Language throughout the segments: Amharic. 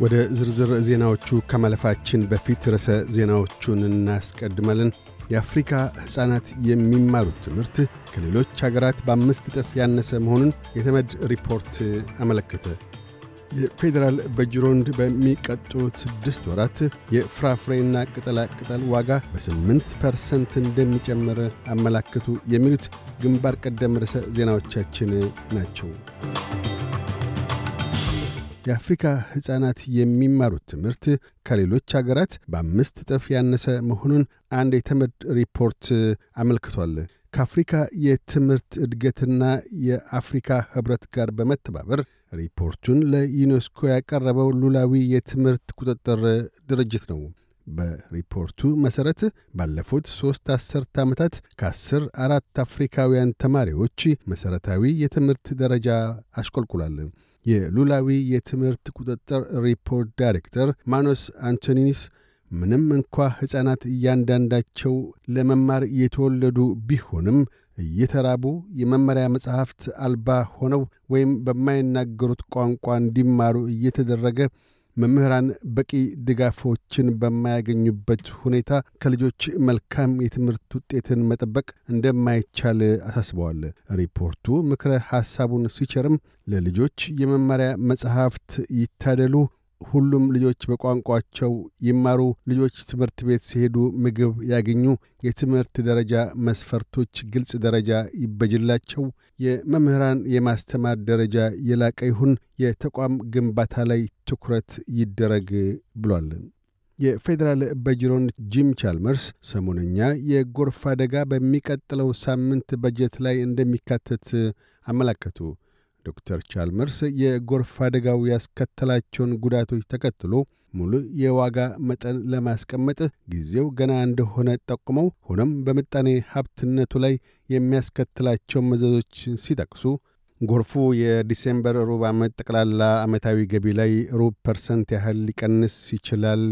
ወደ ዝርዝር ዜናዎቹ ከማለፋችን በፊት ርዕሰ ዜናዎቹን እናስቀድማለን። የአፍሪካ ሕፃናት የሚማሩት ትምህርት ከሌሎች አገራት በአምስት እጥፍ ያነሰ መሆኑን የተመድ ሪፖርት አመለከተ። የፌዴራል በጅሮንድ በሚቀጥሉት ስድስት ወራት የፍራፍሬና ቅጠላ ቅጠል ዋጋ በስምንት ፐርሰንት እንደሚጨምር አመላከቱ። የሚሉት ግንባር ቀደም ርዕሰ ዜናዎቻችን ናቸው። የአፍሪካ ሕፃናት የሚማሩት ትምህርት ከሌሎች አገራት በአምስት እጥፍ ያነሰ መሆኑን አንድ የተመድ ሪፖርት አመልክቷል። ከአፍሪካ የትምህርት እድገትና የአፍሪካ ኅብረት ጋር በመተባበር ሪፖርቱን ለዩኔስኮ ያቀረበው ሉላዊ የትምህርት ቁጥጥር ድርጅት ነው። በሪፖርቱ መሠረት ባለፉት ሦስት አስርት ዓመታት ከአስር አራት አፍሪካውያን ተማሪዎች መሠረታዊ የትምህርት ደረጃ አሽቆልቁሏል። የሉላዊ የትምህርት ቁጥጥር ሪፖርት ዳይሬክተር ማኖስ አንቶኒኒስ ምንም እንኳ ሕፃናት እያንዳንዳቸው ለመማር የተወለዱ ቢሆንም እየተራቡ የመመሪያ መጻሕፍት አልባ ሆነው ወይም በማይናገሩት ቋንቋ እንዲማሩ እየተደረገ መምህራን በቂ ድጋፎችን በማያገኙበት ሁኔታ ከልጆች መልካም የትምህርት ውጤትን መጠበቅ እንደማይቻል አሳስበዋል። ሪፖርቱ ምክረ ሐሳቡን ሲቸርም ለልጆች የመማሪያ መጻሕፍት ይታደሉ፣ ሁሉም ልጆች በቋንቋቸው ይማሩ፣ ልጆች ትምህርት ቤት ሲሄዱ ምግብ ያገኙ፣ የትምህርት ደረጃ መስፈርቶች ግልጽ ደረጃ ይበጅላቸው፣ የመምህራን የማስተማር ደረጃ የላቀ ይሁን፣ የተቋም ግንባታ ላይ ትኩረት ይደረግ ብሏል። የፌዴራል በጅሮን ጂም ቻልመርስ ሰሞነኛ የጎርፍ አደጋ በሚቀጥለው ሳምንት በጀት ላይ እንደሚካተት አመላከቱ። ዶክተር ቻልመርስ የጎርፍ አደጋው ያስከተላቸውን ጉዳቶች ተከትሎ ሙሉ የዋጋ መጠን ለማስቀመጥ ጊዜው ገና እንደሆነ ጠቁመው ሆኖም በምጣኔ ሀብትነቱ ላይ የሚያስከትላቸው መዘዞች ሲጠቅሱ ጎርፉ የ December ሩብ ዓመት ጠቅላላ ዓመታዊ ገቢ ላይ ሩብ ፐርሰንት ያህል ሊቀንስ ይችላል።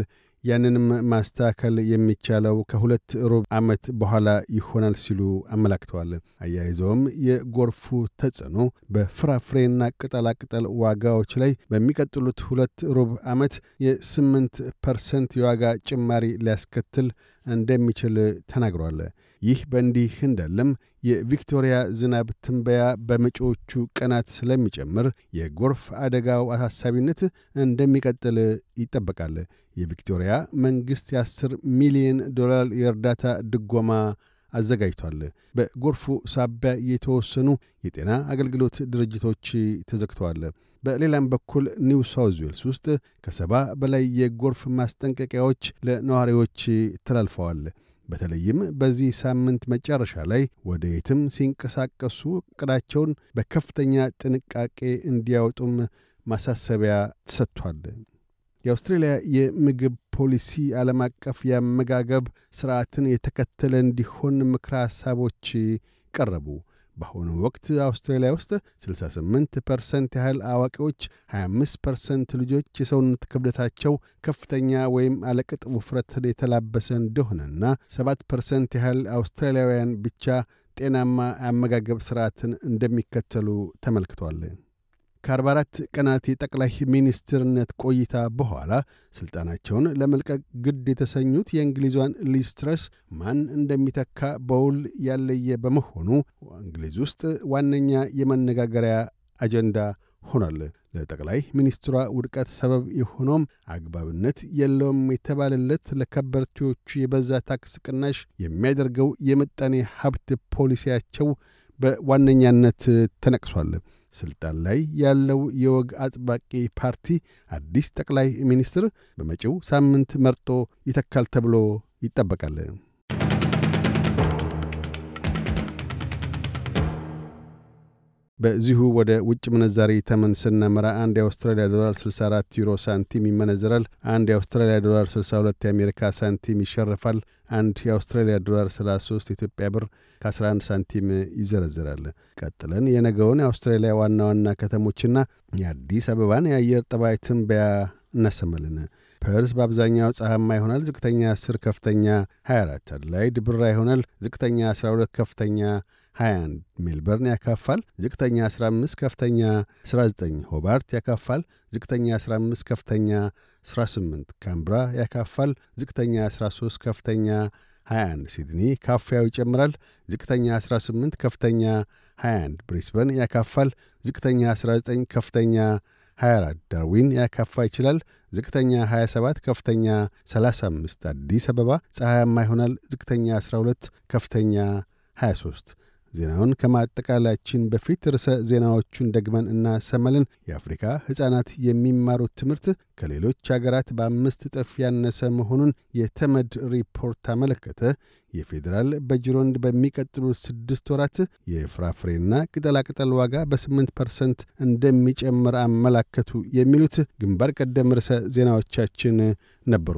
ያንንም ማስተካከል የሚቻለው ከሁለት ሩብ ዓመት በኋላ ይሆናል ሲሉ አመላክተዋል። አያይዘውም የጎርፉ ተጽዕኖ በፍራፍሬና ቅጠላቅጠል ዋጋዎች ላይ በሚቀጥሉት ሁለት ሩብ ዓመት የስምንት ፐርሰንት የዋጋ ጭማሪ ሊያስከትል እንደሚችል ተናግሯል። ይህ በእንዲህ እንዳለም የቪክቶሪያ ዝናብ ትንበያ በመጪዎቹ ቀናት ስለሚጨምር የጎርፍ አደጋው አሳሳቢነት እንደሚቀጥል ይጠበቃል። የቪክቶሪያ መንግሥት የ10 ሚሊዮን ዶላር የእርዳታ ድጎማ አዘጋጅቷል። በጎርፉ ሳቢያ የተወሰኑ የጤና አገልግሎት ድርጅቶች ተዘግተዋል። በሌላም በኩል ኒው ሳውዝ ዌልስ ውስጥ ከሰባ በላይ የጎርፍ ማስጠንቀቂያዎች ለነዋሪዎች ተላልፈዋል። በተለይም በዚህ ሳምንት መጨረሻ ላይ ወደ የትም ሲንቀሳቀሱ ዕቅዳቸውን በከፍተኛ ጥንቃቄ እንዲያወጡም ማሳሰቢያ ተሰጥቷል። የአውስትሬልያ የምግብ ፖሊሲ ዓለም አቀፍ የአመጋገብ ሥርዓትን የተከተለ እንዲሆን ምክረ ሐሳቦች ቀረቡ። በአሁኑ ወቅት አውስትራሊያ ውስጥ 68 ፐርሰንት ያህል አዋቂዎች፣ 25 ፐርሰንት ልጆች የሰውነት ክብደታቸው ከፍተኛ ወይም አለቅጥ ውፍረት የተላበሰ እንደሆነና 7 ፐርሰንት ያህል አውስትራሊያውያን ብቻ ጤናማ የአመጋገብ ሥርዓትን እንደሚከተሉ ተመልክቷል። ከ44 ቀናት የጠቅላይ ሚኒስትርነት ቆይታ በኋላ ሥልጣናቸውን ለመልቀቅ ግድ የተሰኙት የእንግሊዟን ሊዝ ማን እንደሚተካ በውል ያለየ በመሆኑ እንግሊዝ ውስጥ ዋነኛ የመነጋገሪያ አጀንዳ ሆኗል። ለጠቅላይ ሚኒስትሯ ውድቀት ሰበብ የሆነውም አግባብነት የለውም የተባለለት ለከበርቴዎቹ የበዛ ታክስ ቅናሽ የሚያደርገው የምጣኔ ሀብት ፖሊሲያቸው በዋነኛነት ተነቅሷል። ስልጣን ላይ ያለው የወግ አጥባቂ ፓርቲ አዲስ ጠቅላይ ሚኒስትር በመጪው ሳምንት መርጦ ይተካል ተብሎ ይጠበቃል። በዚሁ ወደ ውጭ ምንዛሪ ተመን ስናመራ አንድ የአውስትራሊያ ዶላር 64 ዩሮ ሳንቲም ይመነዘራል። አንድ የአውስትራሊያ ዶላር 62 የአሜሪካ ሳንቲም ይሸርፋል። አንድ የአውስትራሊያ ዶላር 33 የኢትዮጵያ ብር ከ11 ሳንቲም ይዘረዝራል። ቀጥለን የነገውን የአውስትራሊያ ዋና ዋና ከተሞችና የአዲስ አበባን የአየር ጠባይ ትንበያ እናሰማለን። ፐርስ በአብዛኛው ፀሐያማ ይሆናል። ዝቅተኛ 10፣ ከፍተኛ 24። አድላይድ ብራ ይሆናል። ዝቅተኛ 12፣ ከፍተኛ 21 ሜልበርን ያካፋል። ዝቅተኛ 15 ከፍተኛ 19 ሆባርት ያካፋል። ዝቅተኛ 15 ከፍተኛ 18 ካንብራ ያካፋል። ዝቅተኛ 13 ከፍተኛ 21 ሲድኒ ካፊያው ይጨምራል። ዝቅተኛ 18 ከፍተኛ 21 ብሪስበን ያካፋል። ዝቅተኛ 19 ከፍተኛ 24 ዳርዊን ያካፋ ይችላል። ዝቅተኛ 27 ከፍተኛ 35 አዲስ አበባ ፀሐያማ ይሆናል። ዝቅተኛ 12 ከፍተኛ 23 ዜናውን ከማጠቃላችን በፊት ርዕሰ ዜናዎቹን ደግመን እናሰማለን። የአፍሪካ ሕፃናት የሚማሩት ትምህርት ከሌሎች አገራት በአምስት እጥፍ ያነሰ መሆኑን የተመድ ሪፖርት አመለከተ። የፌዴራል በጅሮንድ በሚቀጥሉት ስድስት ወራት የፍራፍሬና ቅጠላቅጠል ዋጋ በ8 ፐርሰንት እንደሚጨምር አመላከቱ። የሚሉት ግንባር ቀደም ርዕሰ ዜናዎቻችን ነበሩ።